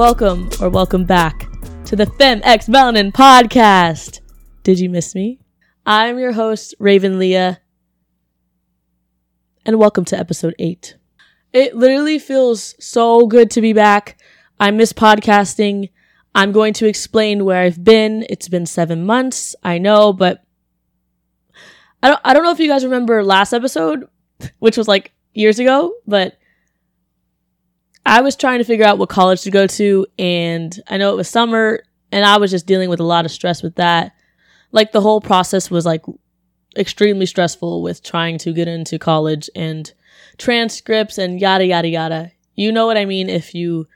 welcome or welcome back to the FemX Melanin podcast. Did you miss me? I'm your host, Raven Leah, and welcome to episode 8. It literally feels so good to be back. I miss podcasting. I'm going to explain where I've been. It's been seven months, I know, but I don't, I don't know if you guys remember last episode, which was like years ago, but I was trying to figure out what college to go to, and I know it was summer, and I was just dealing with a lot of stress with that. Like the whole process was like extremely stressful with trying to get into college and transcripts and yada yada yada. You know what I mean if you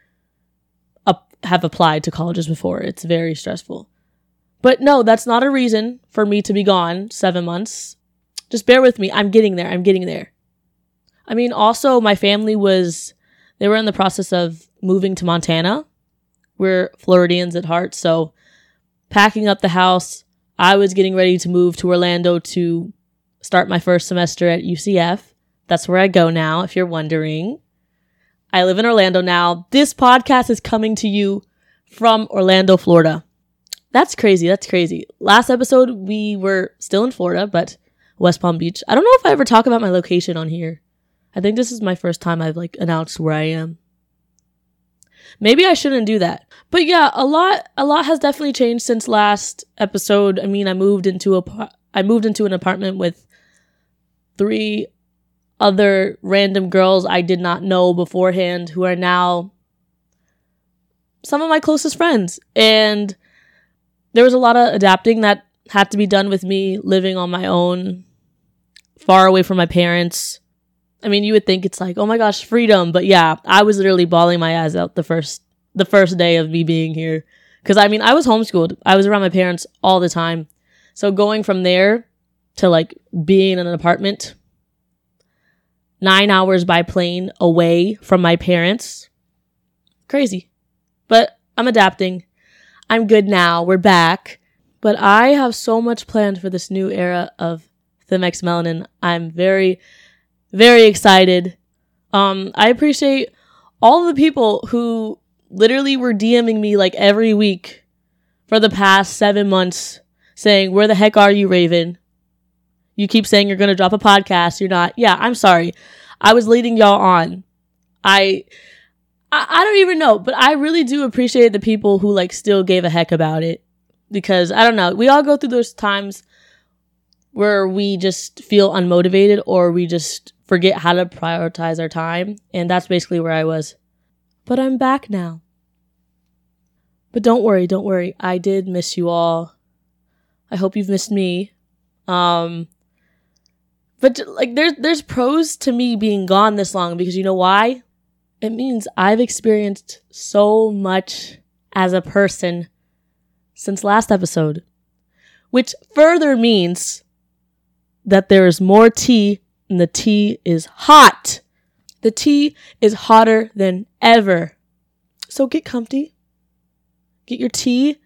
up, have applied to colleges before. It's very stressful. But no, that's not a reason for me to be gone 7 months. Just bear with me. I'm getting there. I'm getting there. I mean, also my family was they were in the process of moving to Montana. We're Floridians at heart, so packing up the house, I was getting ready to move to Orlando to start my first semester at UCF. That's where I go now, if you're wondering. I live in Orlando now. This podcast is coming to you from Orlando, Florida. That's crazy. That's crazy. Last episode, we were still in Florida, but West Palm Beach. I don't know if I ever talk about my location on here. I think this is my first time I've like announced where I am. Maybe I shouldn't do that. But yeah, a lot a lot has definitely changed since last episode. I mean, I moved into a I moved into an apartment with three other random girls I did not know beforehand who are now some of my closest friends. And there was a lot of adapting that had to be done with me living on my own, far away from my parents. I mean, you would think it's like, oh my gosh, freedom. But yeah, I was literally bawling my eyes out the first the first day of me being here. Cause I mean, I was homeschooled. I was around my parents all the time. So going from there to like being in an apartment, nine hours by plane away from my parents, crazy. But I'm adapting. I'm good now. We're back. But I have so much planned for this new era of FemX Melanin. I'm very very excited. Um, I appreciate all the people who literally were DMing me like every week for the past seven months saying, Where the heck are you, Raven? You keep saying you're going to drop a podcast. You're not. Yeah, I'm sorry. I was leading y'all on. I, I, I don't even know, but I really do appreciate the people who like still gave a heck about it because I don't know. We all go through those times where we just feel unmotivated or we just forget how to prioritize our time. And that's basically where I was. But I'm back now. But don't worry, don't worry. I did miss you all. I hope you've missed me. Um, but like there's there's pros to me being gone this long because you know why? It means I've experienced so much as a person since last episode. Which further means that there is more tea and the tea is hot. The tea is hotter than ever. So get comfy. Get your tea.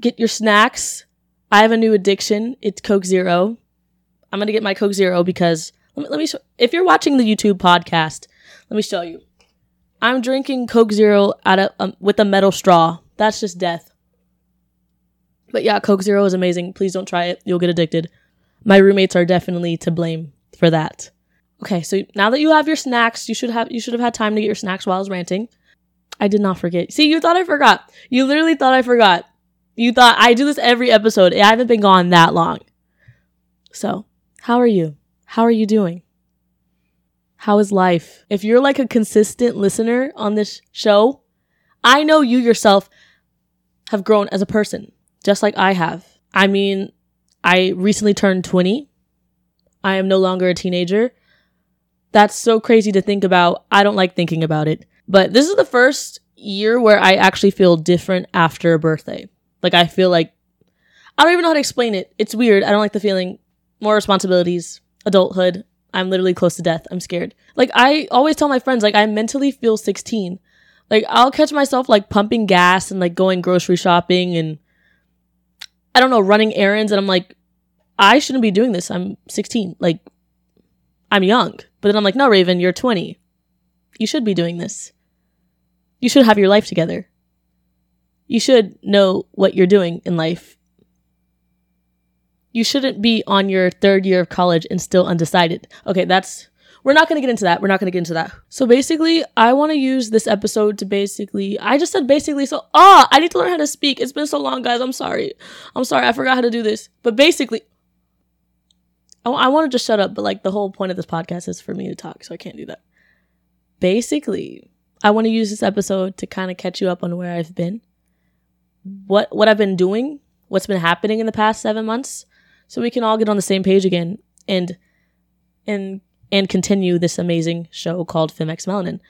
Get your snacks. I have a new addiction. It's Coke Zero. I'm going to get my Coke Zero because let me, let me show, if you're watching the YouTube podcast, let me show you. I'm drinking Coke Zero out of um, with a metal straw. That's just death. But yeah, Coke Zero is amazing. Please don't try it. You'll get addicted. My roommates are definitely to blame for that. Okay, so now that you have your snacks, you should have you should have had time to get your snacks while I was ranting. I did not forget. See, you thought I forgot. You literally thought I forgot. You thought I do this every episode. I haven't been gone that long. So, how are you? How are you doing? How is life? If you're like a consistent listener on this show, I know you yourself have grown as a person, just like I have. I mean, I recently turned 20 I am no longer a teenager. That's so crazy to think about. I don't like thinking about it. But this is the first year where I actually feel different after a birthday. Like I feel like I don't even know how to explain it. It's weird. I don't like the feeling. More responsibilities, adulthood. I'm literally close to death. I'm scared. Like I always tell my friends like I mentally feel 16. Like I'll catch myself like pumping gas and like going grocery shopping and I don't know, running errands and I'm like I shouldn't be doing this. I'm 16. Like, I'm young. But then I'm like, no, Raven, you're 20. You should be doing this. You should have your life together. you should know what you're doing in life. You shouldn't be on your third year of college and still undecided. Okay, that's we're not going to get into that. We're not going to get into that. So basically, I want to use this episode to basically, I just said basically, so, ah, oh, I need to learn how to speak. It's been so long, guys. I'm sorry. I'm sorry. I forgot how to do this. But basically, Oh, I, I want to just shut up, but like the whole point of this podcast is for me to talk, so I can't do that. Basically, I want to use this episode to kind of catch you up on where I've been, what what I've been doing, what's been happening in the past seven months, so we can all get on the same page again and and and continue this amazing show called FemX Melanin.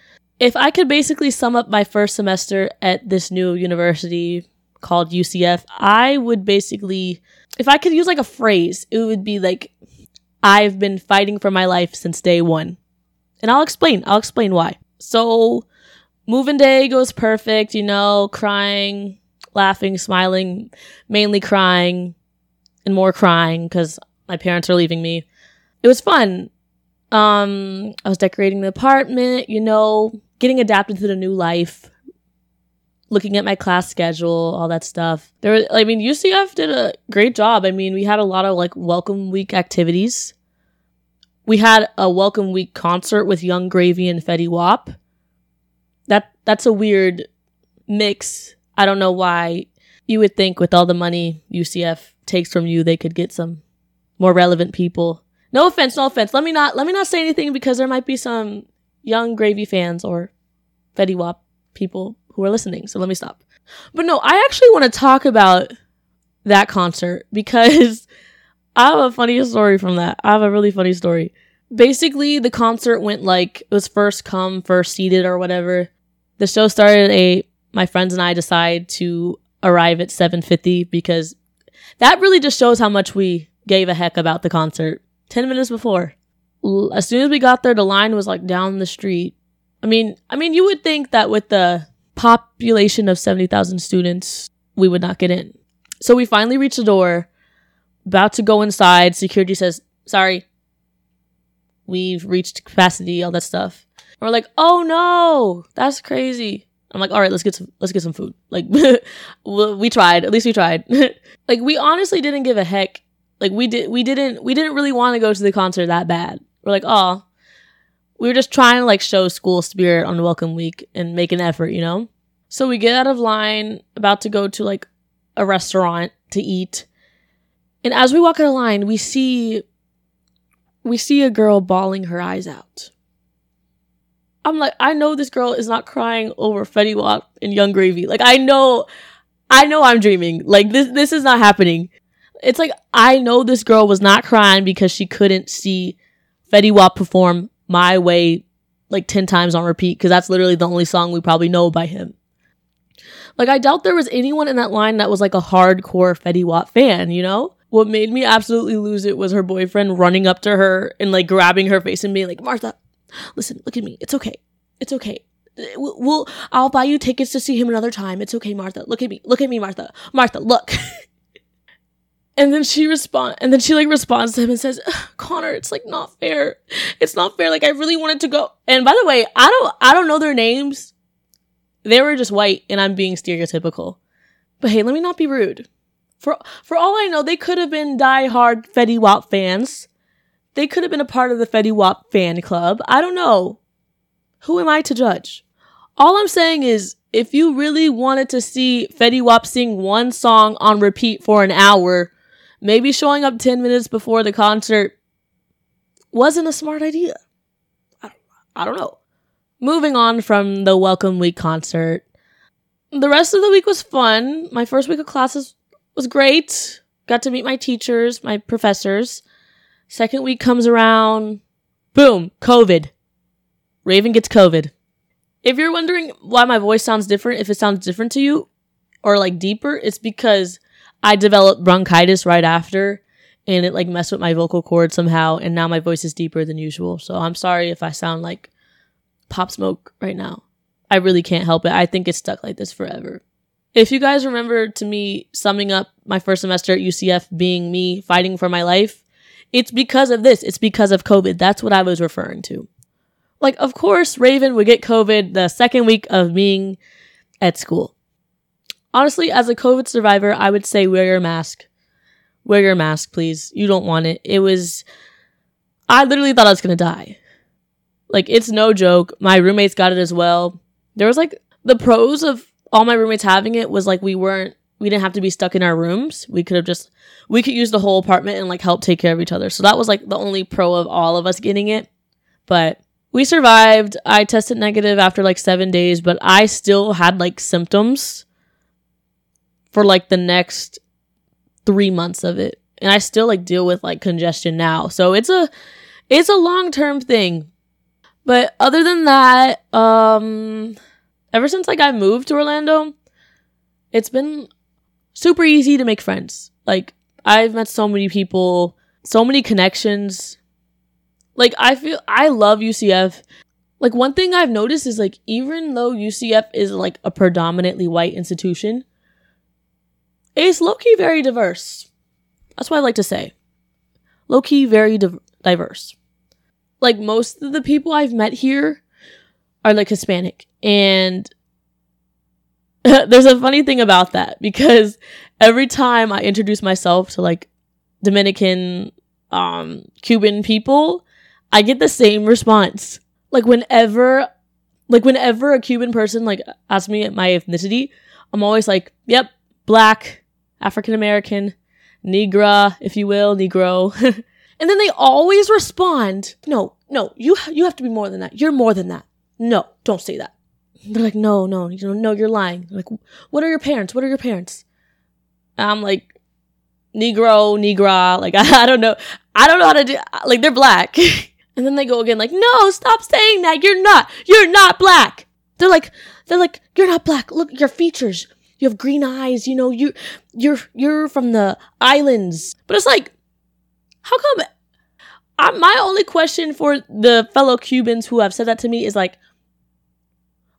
If I could basically sum up my first semester at this new university called UCF, I would basically, if I could use like a phrase, it would be like I've been fighting for my life since day one. And I'll explain. I'll explain why. So, moving day goes perfect, you know, crying, laughing, smiling, mainly crying, and more crying because my parents are leaving me. It was fun. Um, I was decorating the apartment, you know, getting adapted to the new life, looking at my class schedule, all that stuff. There was, I mean, UCF did a great job. I mean, we had a lot of like welcome week activities. We had a welcome week concert with Yung Gravy and Fetty Wap. That that's a weird mix. I don't know why you would think with all the money UCF takes from you, they could get some more relevant people. No offense, no offense. Let me not let me not say anything because there might be some Yung Gravy fans or Fetty Wap people who are listening. So let me stop. But no, I actually want to talk about that concert because I have a funny story from that. I have a really funny story. Basically, the concert went like it was first come, first seated or whatever. The show started at 8. My friends and I decide to arrive at 7:50 because that really just shows how much we gave a heck about the concert. 10 minutes before. As soon as we got there, the line was like down the street. I mean, I mean, you would think that with the population of 70,000 students, we would not get in. So we finally reach the door, about to go inside. Security says, sorry, we've reached capacity, all that stuff. And we're like, oh no, that's crazy. I'm like, all right, let's get some, let's get some food. Like, we tried. At least we tried. like, we honestly didn't give a heck. Like, we did, we didn't, we didn't really want to go to the concert that bad. We're like, oh, we were just trying to like show school spirit on welcome week and make an effort, you know? So we get out of line, about to go to like a restaurant to eat. And as we walk out of line, we see we see a girl bawling her eyes out. I'm like, I know this girl is not crying over Fetty Wap and Yung Gravy. Like I know I know I'm dreaming. Like this this is not happening. It's like I know this girl was not crying because she couldn't see Fetty Wap perform my way like 10 times on repeat because that's literally the only song we probably know by him. Like, I doubt there was anyone in that line that was like a hardcore Fetty Wap fan, you know? What made me absolutely lose it was her boyfriend running up to her and like grabbing her face and being like, Martha, listen, look at me. It's okay. It's okay. We'll, we'll I'll buy you tickets to see him another time. It's okay, Martha. Look at me. Look at me, Martha. Martha, look. And then she respond and then she like responds to him and says, Connor, it's like not fair. It's not fair. Like I really wanted to go. And by the way, I don't I don't know their names. They were just white and I'm being stereotypical. But hey, let me not be rude. For for all I know, they could have been die-hard Fetty Wap fans. They could have been a part of the Fetty Wap fan club. I don't know. Who am I to judge? All I'm saying is if you really wanted to see Fetty Wap sing one song on repeat for an hour, maybe showing up 10 minutes before the concert wasn't a smart idea. I don't, I don't know. Moving on from the Welcome Week concert, the rest of the week was fun. My first week of classes was great. Got to meet my teachers, my professors. Second week comes around, boom, COVID. Raven gets COVID. If you're wondering why my voice sounds different, if it sounds different to you or like deeper, it's because I developed bronchitis right after and it like messed with my vocal cord somehow and now my voice is deeper than usual. So I'm sorry if I sound like pop smoke right now. I really can't help it. I think it's stuck like this forever. If you guys remember to me summing up my first semester at UCF being me fighting for my life, it's because of this. It's because of COVID. That's what I was referring to. Like, of course, Raven would get COVID the second week of being at school honestly, as a COVID survivor, I would say wear your mask. Wear your mask, please. You don't want it. It was, I literally thought I was gonna die. Like, it's no joke. My roommates got it as well. There was like, the pros of all my roommates having it was like we weren't, we didn't have to be stuck in our rooms. We could have just, we could use the whole apartment and like help take care of each other. So that was like the only pro of all of us getting it. But we survived. I tested negative after like seven days, but I still had like symptoms for like the next three months of it. And I still like deal with like congestion now. So it's a it's a long term thing. But other than that, um ever since like I moved to Orlando, it's been super easy to make friends. Like I've met so many people, so many connections. Like I feel I love UCF. Like one thing I've noticed is like even though UCF is like a predominantly white institution, it's low key very diverse. That's what I like to say. Low key very div- diverse. Like most of the people I've met here are like Hispanic. And there's a funny thing about that because every time I introduce myself to like Dominican, um, Cuban people, I get the same response. Like whenever, like whenever a Cuban person like asks me my ethnicity, I'm always like, yep, black, African American, Negra, if you will, Negro. and then they always respond, no, no, you, you have to be more than that. You're more than that. No, don't say that. They're like, no, no, you know, no, you're lying. They're like, what are your parents? What are your parents? I'm like, Negro, Negra. Like, I, I don't know. I don't know how to do, like, they're black. and then they go again, like, no, stop saying that. You're not, you're not black. They're like, they're like, you're not black. Look, at your features. You have green eyes. You know, you, you're, you're from the islands. But it's like, how come? I, my only question for the fellow Cubans who have said that to me is like,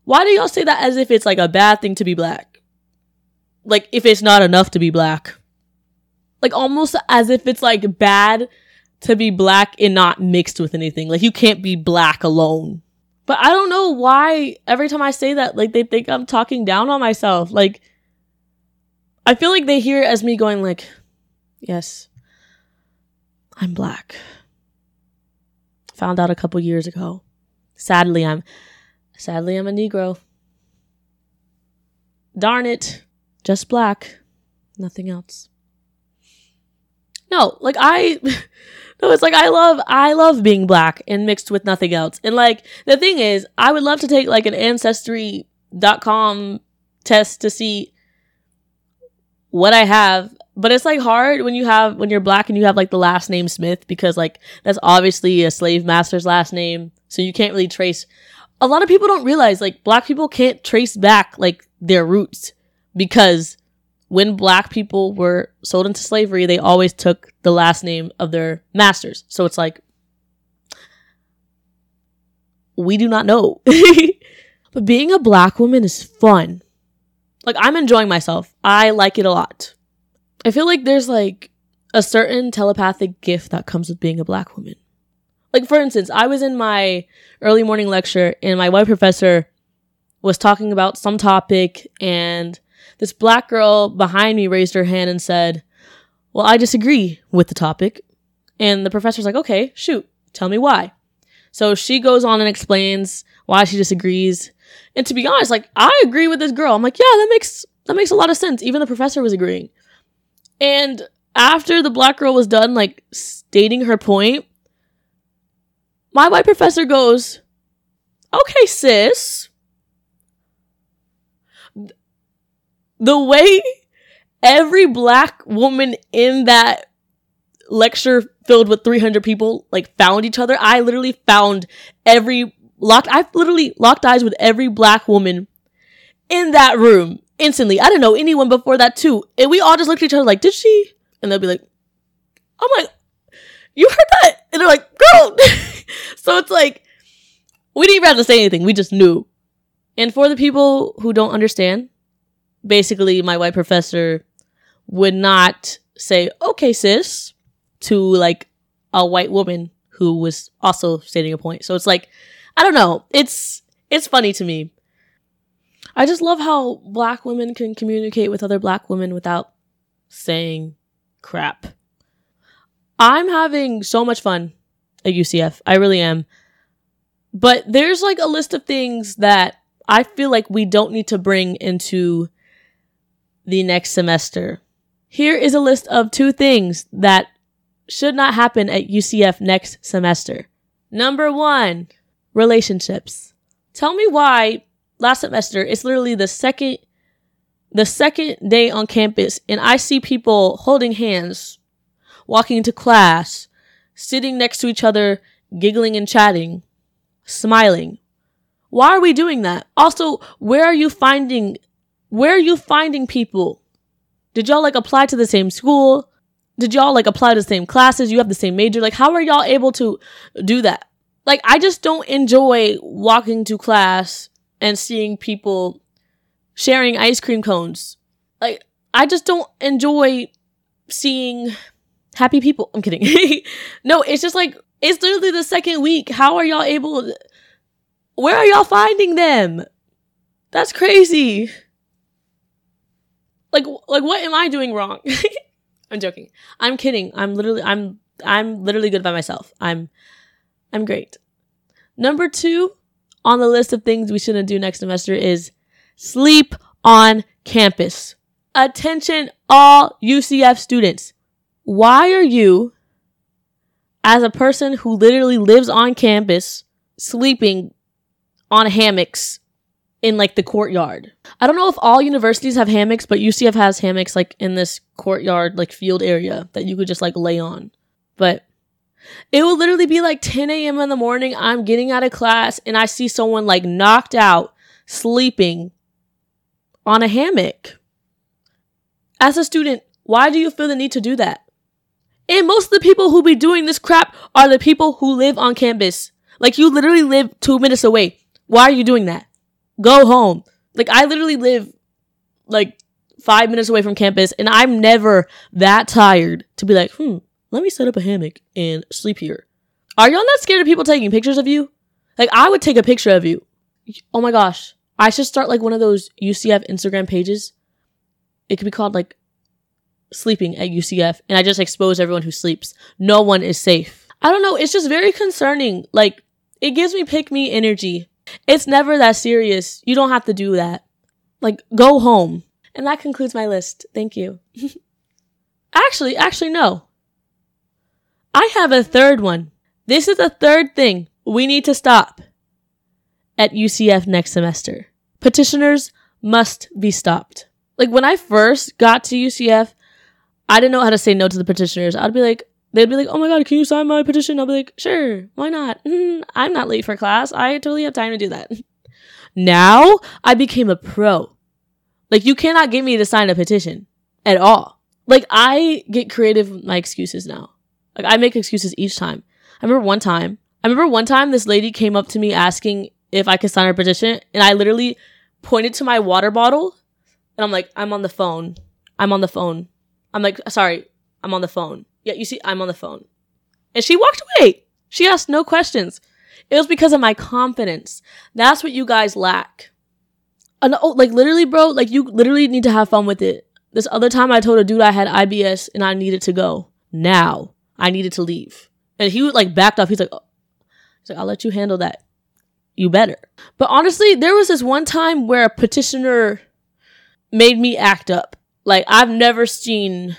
why do y'all say that as if it's like a bad thing to be black? Like if it's not enough to be black. Like almost as if it's like bad to be black and not mixed with anything. Like you can't be black alone. But I don't know why every time I say that, like they think I'm talking down on myself. Like I feel like they hear it as me going like, yes, I'm black. Found out a couple years ago. Sadly, I'm Sadly, I'm a Negro. Darn it. Just black. Nothing else. No, like I, no, it's like I love, I love being black and mixed with nothing else. And like, the thing is, I would love to take like an ancestry.com test to see what I have. But it's like hard when you have, when you're black and you have like the last name Smith because like that's obviously a slave master's last name. So you can't really trace a lot of people don't realize like black people can't trace back like their roots because when black people were sold into slavery, they always took the last name of their masters. So it's like, we do not know. but being a black woman is fun. Like, I'm enjoying myself. I like it a lot. I feel like there's like a certain telepathic gift that comes with being a black woman. Like, for instance, I was in my early morning lecture and my white professor was talking about some topic and this black girl behind me raised her hand and said, well, I disagree with the topic. And the professor's like, okay, shoot, tell me why. So she goes on and explains why she disagrees. And to be honest, like, I agree with this girl. I'm like, yeah, that makes, that makes a lot of sense. Even the professor was agreeing. And after the black girl was done, like, stating her point, my white professor goes, okay, sis. The way every black woman in that lecture filled with 300 people like found each other, I literally found every locked, I've literally locked eyes with every black woman in that room instantly. I didn't know anyone before that too. And we all just looked at each other like, did she? And they'll be like, I'm like, you heard that? And they're like, girl. so it's like, we didn't even have to say anything. We just knew. And for the people who don't understand, basically my white professor would not say, okay, sis, to like a white woman who was also stating a point. So it's like, I don't know. It's, it's funny to me. I just love how black women can communicate with other black women without saying crap. I'm having so much fun at UCF. I really am. But there's like a list of things that I feel like we don't need to bring into the next semester. Here is a list of two things that should not happen at UCF next semester. Number one, relationships. Tell me why last semester it's literally the second the second day on campus and I see people holding hands, walking into class, sitting next to each other, giggling and chatting, smiling. Why are we doing that? Also, where are you finding where are you finding people? Did y'all like apply to the same school? Did y'all like apply to the same classes? You have the same major? Like how are y'all able to do that? Like I just don't enjoy walking to class and seeing people sharing ice cream cones. Like I just don't enjoy seeing happy people. I'm kidding. no, it's just like it's literally the second week. How are y'all able to, Where are y'all finding them? That's crazy. Like like what am I doing wrong? I'm joking. I'm kidding. I'm literally I'm I'm literally good by myself. I'm I'm great. Number 2 on the list of things we shouldn't do next semester is sleep on campus. Attention all UCF students. Why are you as a person who literally lives on campus sleeping on hammocks in like the courtyard. I don't know if all universities have hammocks, but UCF has hammocks like in this courtyard, like field area that you could just like lay on. But it will literally be like 10 a.m. in the morning. I'm getting out of class and I see someone like knocked out, sleeping on a hammock. As a student, why do you feel the need to do that? And most of the people who be doing this crap are the people who live on campus. Like you literally live two minutes away. Why are you doing that? Go home. Like I literally live like five minutes away from campus and I'm never that tired to be like, hmm, let me set up a hammock and sleep here. Are y'all not scared of people taking pictures of you? Like I would take a picture of you. Oh my gosh. I should start like one of those UCF Instagram pages. It could be called like sleeping at UCF and I just expose everyone who sleeps. No one is safe. I don't know. It's just very concerning. Like it gives me pick me energy it's never that serious. You don't have to do that. Like, go home. And that concludes my list. Thank you. actually, actually, no. I have a third one. This is the third thing we need to stop at UCF next semester. Petitioners must be stopped. Like when I first got to UCF, I didn't know how to say no to the petitioners. I'd be like, they'd be like, "Oh my god, can you sign my petition?" I'll be like, "Sure, why not? I'm not late for class. I totally have time to do that." now I became a pro. Like you cannot get me to sign a petition at all. Like I get creative with my excuses now. Like I make excuses each time. I remember one time. I remember one time this lady came up to me asking if I could sign her petition, and I literally pointed to my water bottle, and I'm like, "I'm on the phone. I'm on the phone. I'm like, sorry, I'm on the phone." Yeah, you see, I'm on the phone. And she walked away. She asked no questions. It was because of my confidence. That's what you guys lack. And, oh, like literally, bro, like you literally need to have fun with it. This other time I told a dude I had IBS and I needed to go. Now I needed to leave. And he like backed off. He's like, oh. he's like, I'll let you handle that. You better. But honestly, there was this one time where a petitioner made me act up. Like I've never seen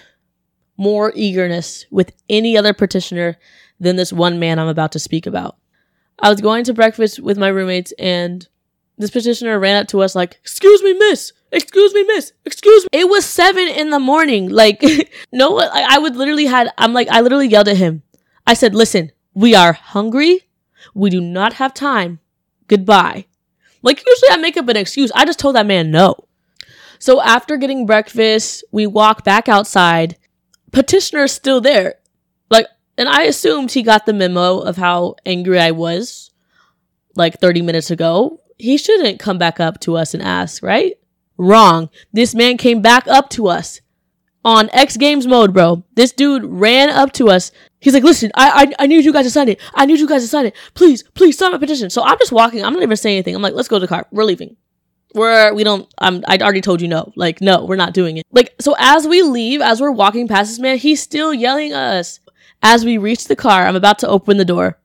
more eagerness with any other petitioner than this one man I'm about to speak about. I was going to breakfast with my roommates and this petitioner ran up to us like, excuse me, miss, excuse me, miss, excuse me. It was seven in the morning. Like, no, I, I would literally had, I'm like, I literally yelled at him. I said, listen, we are hungry. We do not have time. Goodbye. Like, usually I make up an excuse. I just told that man no. So after getting breakfast, we walk back outside Petitioner's still there. Like, and I assumed he got the memo of how angry I was like 30 minutes ago. He shouldn't come back up to us and ask, right? Wrong. This man came back up to us on X Games mode, bro. This dude ran up to us. He's like, listen, I, I, I need you guys to sign it. I need you guys to sign it. Please, please sign my petition. So I'm just walking. I'm not even saying anything. I'm like, let's go to the car. We're leaving. we're we don't I'm, I already told you no. Like no, we're not doing it. Like so as we leave, as we're walking past this man, he's still yelling at us. As we reach the car, I'm about to open the door.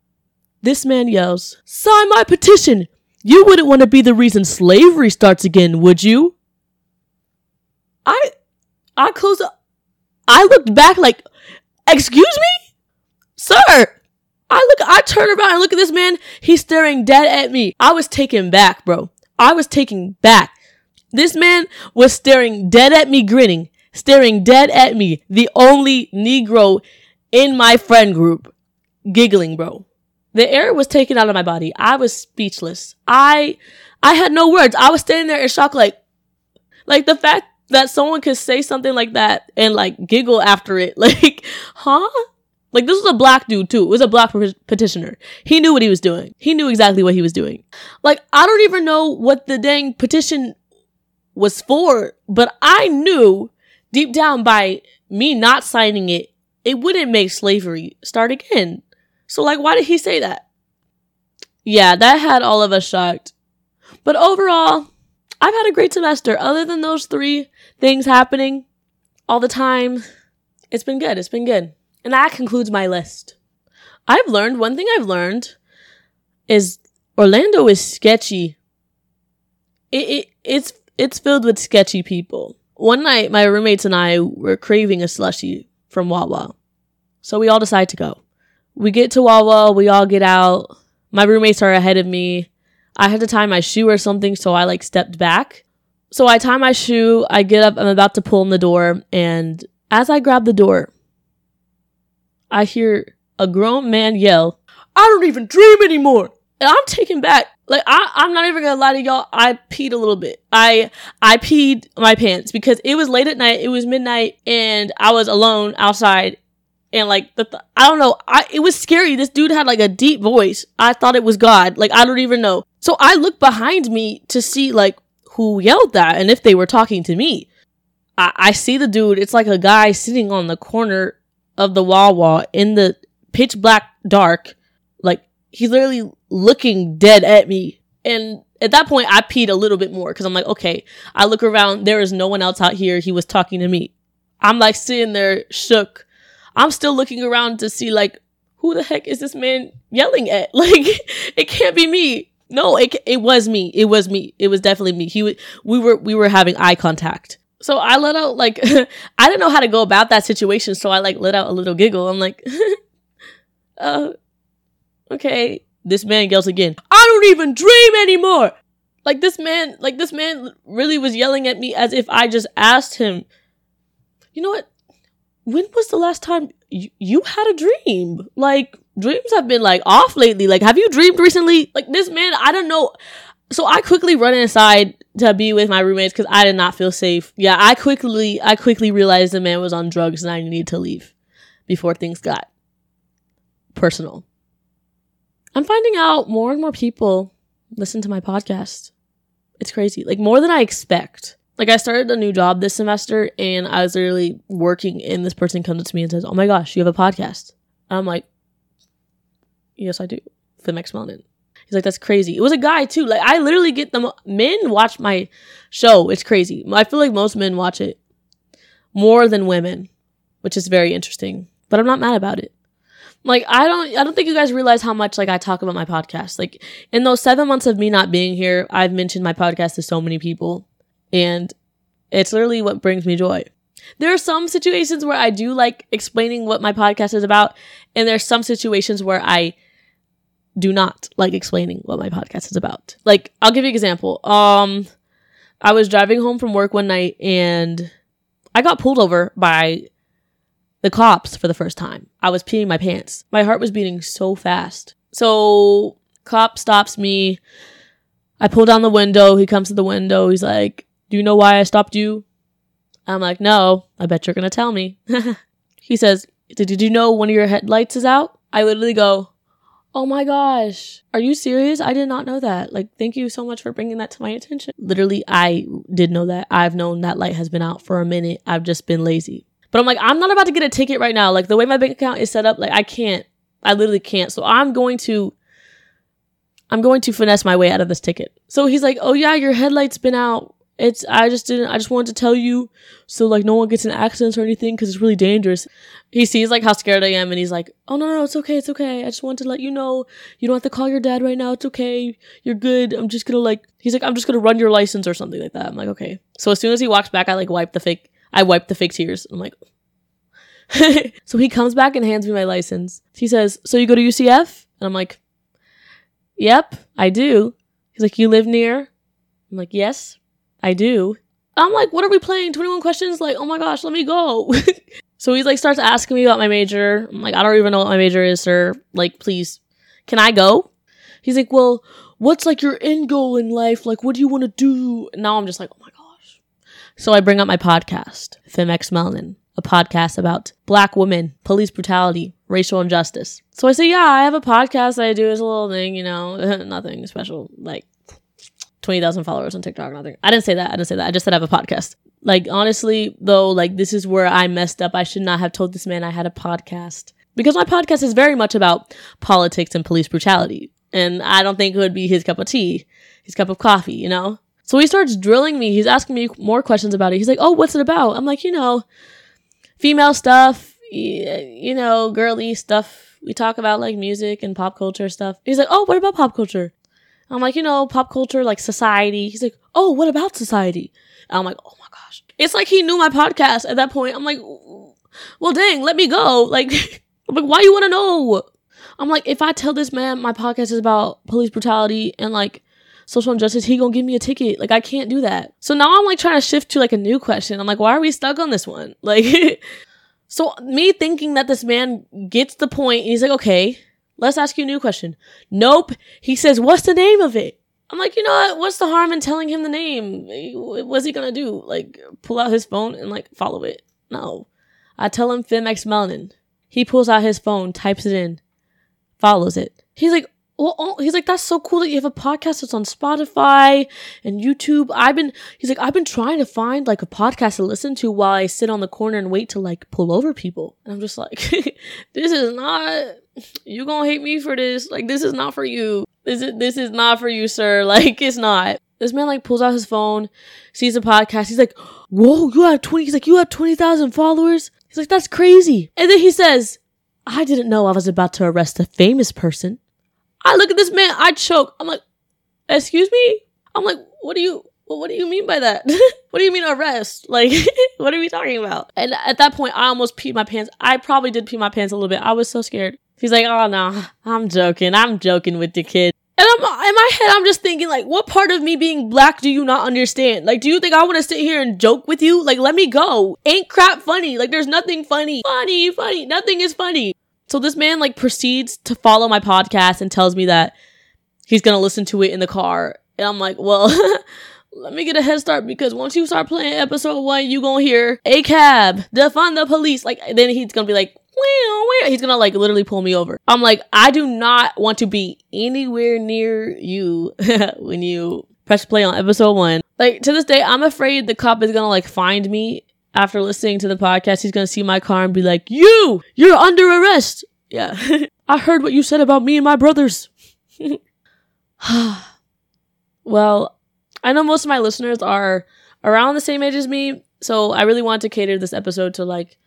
This man yells, "Sign my petition. You wouldn't want to be the reason slavery starts again, would you?" I I closed up. I looked back like, "Excuse me? Sir, I look, I turn around and look at this man. He's staring dead at me. I was taken back, bro. I was taken back. This man was staring dead at me, grinning, staring dead at me. The only Negro in my friend group, giggling, bro. The air was taken out of my body. I was speechless. I, I had no words. I was standing there in shock, like, like the fact that someone could say something like that and like giggle after it. Like, huh? Like this was a black dude too. It was a black petitioner. He knew what he was doing. He knew exactly what he was doing. Like I don't even know what the dang petition was for, but I knew deep down by me not signing it, it wouldn't make slavery start again. So like why did he say that? Yeah, that had all of us shocked. But overall, I've had a great semester. Other than those three things happening all the time, it's been good. It's been good. And that concludes my list. I've learned one thing I've learned is Orlando is sketchy. It, it it's it's filled with sketchy people. One night my roommates and I were craving a slushie from Wawa. So we all decided to go. We get to Wawa, we all get out. My roommates are ahead of me. I had to tie my shoe or something, so I like stepped back. So I tie my shoe, I get up, I'm about to pull in the door, and as I grab the door, I hear a grown man yell, I don't even dream anymore. And I'm taken back. Like I, I'm not even gonna lie to y'all. I peed a little bit. I I peed my pants because it was late at night. It was midnight, and I was alone outside. And like the, th- I don't know. I it was scary. This dude had like a deep voice. I thought it was God. Like I don't even know. So I looked behind me to see like who yelled that and if they were talking to me. I, I see the dude. It's like a guy sitting on the corner of the Wawa in the pitch black dark. Like he's literally looking dead at me. And at that point, I peed a little bit more because I'm like, okay, I look around. There is no one else out here. He was talking to me. I'm like sitting there shook. I'm still looking around to see like, who the heck is this man yelling at? Like, it can't be me. No, it, it was me. It was me. It was definitely me. He, we were, we were having eye contact so I let out like I didn't know how to go about that situation, so I like let out a little giggle. I'm like, uh, okay. This man yells again. I don't even dream anymore. Like this man, like this man really was yelling at me as if I just asked him. You know what? When was the last time you, you had a dream? Like dreams have been like off lately. Like have you dreamed recently? Like this man, I don't know. So I quickly run inside to be with my roommates because I did not feel safe. Yeah, I quickly I quickly realized the man was on drugs and I needed to leave before things got personal. I'm finding out more and more people listen to my podcast. It's crazy. Like more than I expect. Like I started a new job this semester and I was literally working and this person comes up to me and says, Oh my gosh, you have a podcast. And I'm like, Yes, I do. FemX Melanin. He's like, that's crazy. It was a guy too. Like I literally get them. Men watch my show. It's crazy. I feel like most men watch it more than women, which is very interesting. But I'm not mad about it. Like I don't. I don't think you guys realize how much like I talk about my podcast. Like in those seven months of me not being here, I've mentioned my podcast to so many people, and it's literally what brings me joy. There are some situations where I do like explaining what my podcast is about, and there's some situations where I do not like explaining what my podcast is about. Like, I'll give you an example. Um, I was driving home from work one night and I got pulled over by the cops for the first time. I was peeing my pants. My heart was beating so fast. So, cop stops me. I pull down the window. He comes to the window. He's like, Do you know why I stopped you? I'm like, No, I bet you're going to tell me. he says, Did you know one of your headlights is out? I literally go, Oh my gosh. Are you serious? I did not know that. Like, thank you so much for bringing that to my attention. Literally, I did know that. I've known that light has been out for a minute. I've just been lazy. But I'm like, I'm not about to get a ticket right now. Like, the way my bank account is set up, like, I can't. I literally can't. So I'm going to. I'm going to finesse my way out of this ticket. So he's like, oh yeah, your headlight's been out. It's, I just didn't, I just wanted to tell you so like no one gets in accidents or anything because it's really dangerous. He sees like how scared I am and he's like, oh no, no, it's okay, it's okay. I just wanted to let you know you don't have to call your dad right now. It's okay. You're good. I'm just gonna like, he's like, I'm just gonna run your license or something like that. I'm like, okay. So as soon as he walks back, I like wipe the fake, I wipe the fake tears. I'm like, so he comes back and hands me my license. He says, so you go to UCF? And I'm like, yep, I do. He's like, you live near? I'm like, yes. I do. I'm like, what are we playing? 21 questions? Like, oh my gosh, let me go. so he's like, starts asking me about my major. I'm like, I don't even know what my major is, sir. Like, please, can I go? He's like, well, what's like your end goal in life? Like, what do you want to do? And now I'm just like, oh my gosh. So I bring up my podcast, FemX Melanin, a podcast about black women, police brutality, racial injustice. So I say, yeah, I have a podcast I do as a little thing, you know, nothing special. Like, 20,000 followers on TikTok. Nothing. I didn't say that. I didn't say that. I just said I have a podcast. Like, honestly, though, like, this is where I messed up. I should not have told this man I had a podcast because my podcast is very much about politics and police brutality. And I don't think it would be his cup of tea, his cup of coffee, you know? So he starts drilling me. He's asking me more questions about it. He's like, Oh, what's it about? I'm like, you know, female stuff, you know, girly stuff. We talk about like music and pop culture stuff. He's like, Oh, what about pop culture? I'm like, you know, pop culture, like society. He's like, oh, what about society? And I'm like, oh my gosh. It's like he knew my podcast at that point. I'm like, well, dang, let me go. Like, I'm like, why you want to know? I'm like, if I tell this man my podcast is about police brutality and like social injustice, he gonna give me a ticket. Like, I can't do that. So now I'm like trying to shift to like a new question. I'm like, why are we stuck on this one? Like, so me thinking that this man gets the point, he's like, okay, Let's ask you a new question. Nope. He says, what's the name of it? I'm like, you know what? What's the harm in telling him the name? What's he gonna do? Like, pull out his phone and like follow it? No. I tell him FemX Melanin. He pulls out his phone, types it in, follows it. He's like, well, oh, he's like, that's so cool that you have a podcast that's on Spotify and YouTube. I've been, he's like, I've been trying to find like a podcast to listen to while I sit on the corner and wait to like pull over people. And I'm just like, this is not, you gonna hate me for this. Like, this is not for you. This is, this is not for you, sir. Like, it's not. This man like pulls out his phone, sees the podcast. He's like, whoa, you have 20, he's like, you have 20,000 followers. He's like, that's crazy. And then he says, I didn't know I was about to arrest a famous person. I look at this man, I choke. I'm like, excuse me? I'm like, what do you, what do you mean by that? what do you mean arrest? Like, what are we talking about? And at that point, I almost peed my pants. I probably did pee my pants a little bit. I was so scared. He's like, oh no, I'm joking. I'm joking with the kid. And I'm in my head, I'm just thinking, like, what part of me being black do you not understand? Like, do you think I want to sit here and joke with you? Like, let me go. Ain't crap funny. Like, there's nothing funny. Funny, funny. Nothing is funny. So this man like proceeds to follow my podcast and tells me that he's gonna listen to it in the car. And I'm like, well, let me get a head start because once you start playing episode one, you gonna hear a cab, defund the police. Like then he's gonna be like, he's gonna like literally pull me over. I'm like, I do not want to be anywhere near you when you press play on episode one. Like to this day, I'm afraid the cop is gonna like find me after listening to the podcast, he's gonna see my car and be like, You! You're under arrest! Yeah. I heard what you said about me and my brothers. well, I know most of my listeners are around the same age as me, so I really want to cater this episode to like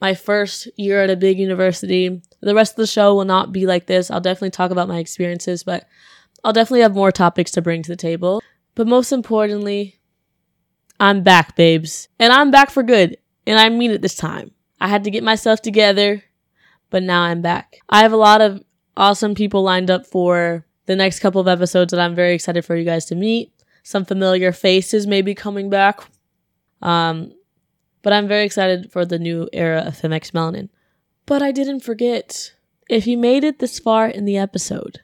my first year at a big university. The rest of the show will not be like this. I'll definitely talk about my experiences, but I'll definitely have more topics to bring to the table. But most importantly, I'm back, babes. And I'm back for good. And I mean it this time. I had to get myself together, but now I'm back. I have a lot of awesome people lined up for the next couple of episodes that I'm very excited for you guys to meet. Some familiar faces may be coming back. Um, but I'm very excited for the new era of FemX Melanin. But I didn't forget, if you made it this far in the episode,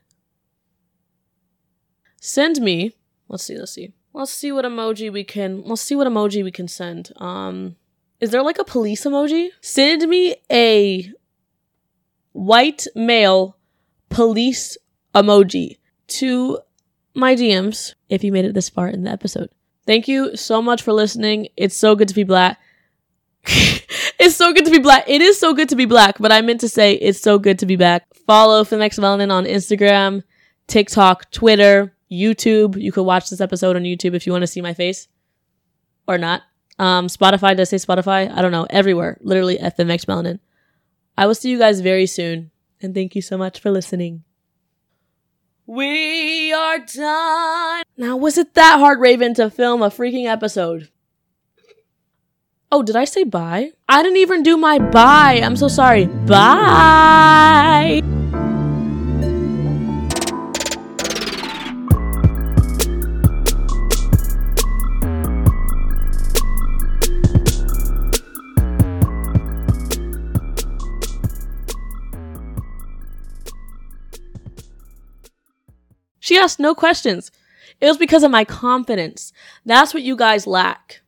send me, let's see, let's see. Let's see what emoji we can. Let's see what emoji we can send. Um, is there like a police emoji? Send me a white male police emoji to my DMs if you made it this far in the episode. Thank you so much for listening. It's so good to be black. it's so good to be black. It is so good to be black, but I meant to say it's so good to be back. Follow FemX Melanin on Instagram, TikTok, Twitter, YouTube. You could watch this episode on YouTube if you want to see my face or not. Um, Spotify, does say Spotify? I don't know. Everywhere. Literally FemX Melanin. I will see you guys very soon. And thank you so much for listening. We are done. Now, was it that hard, Raven, to film a freaking episode? Oh, did I say bye? I didn't even do my bye. I'm so sorry. Bye. She asked no questions. It was because of my confidence. That's what you guys lack.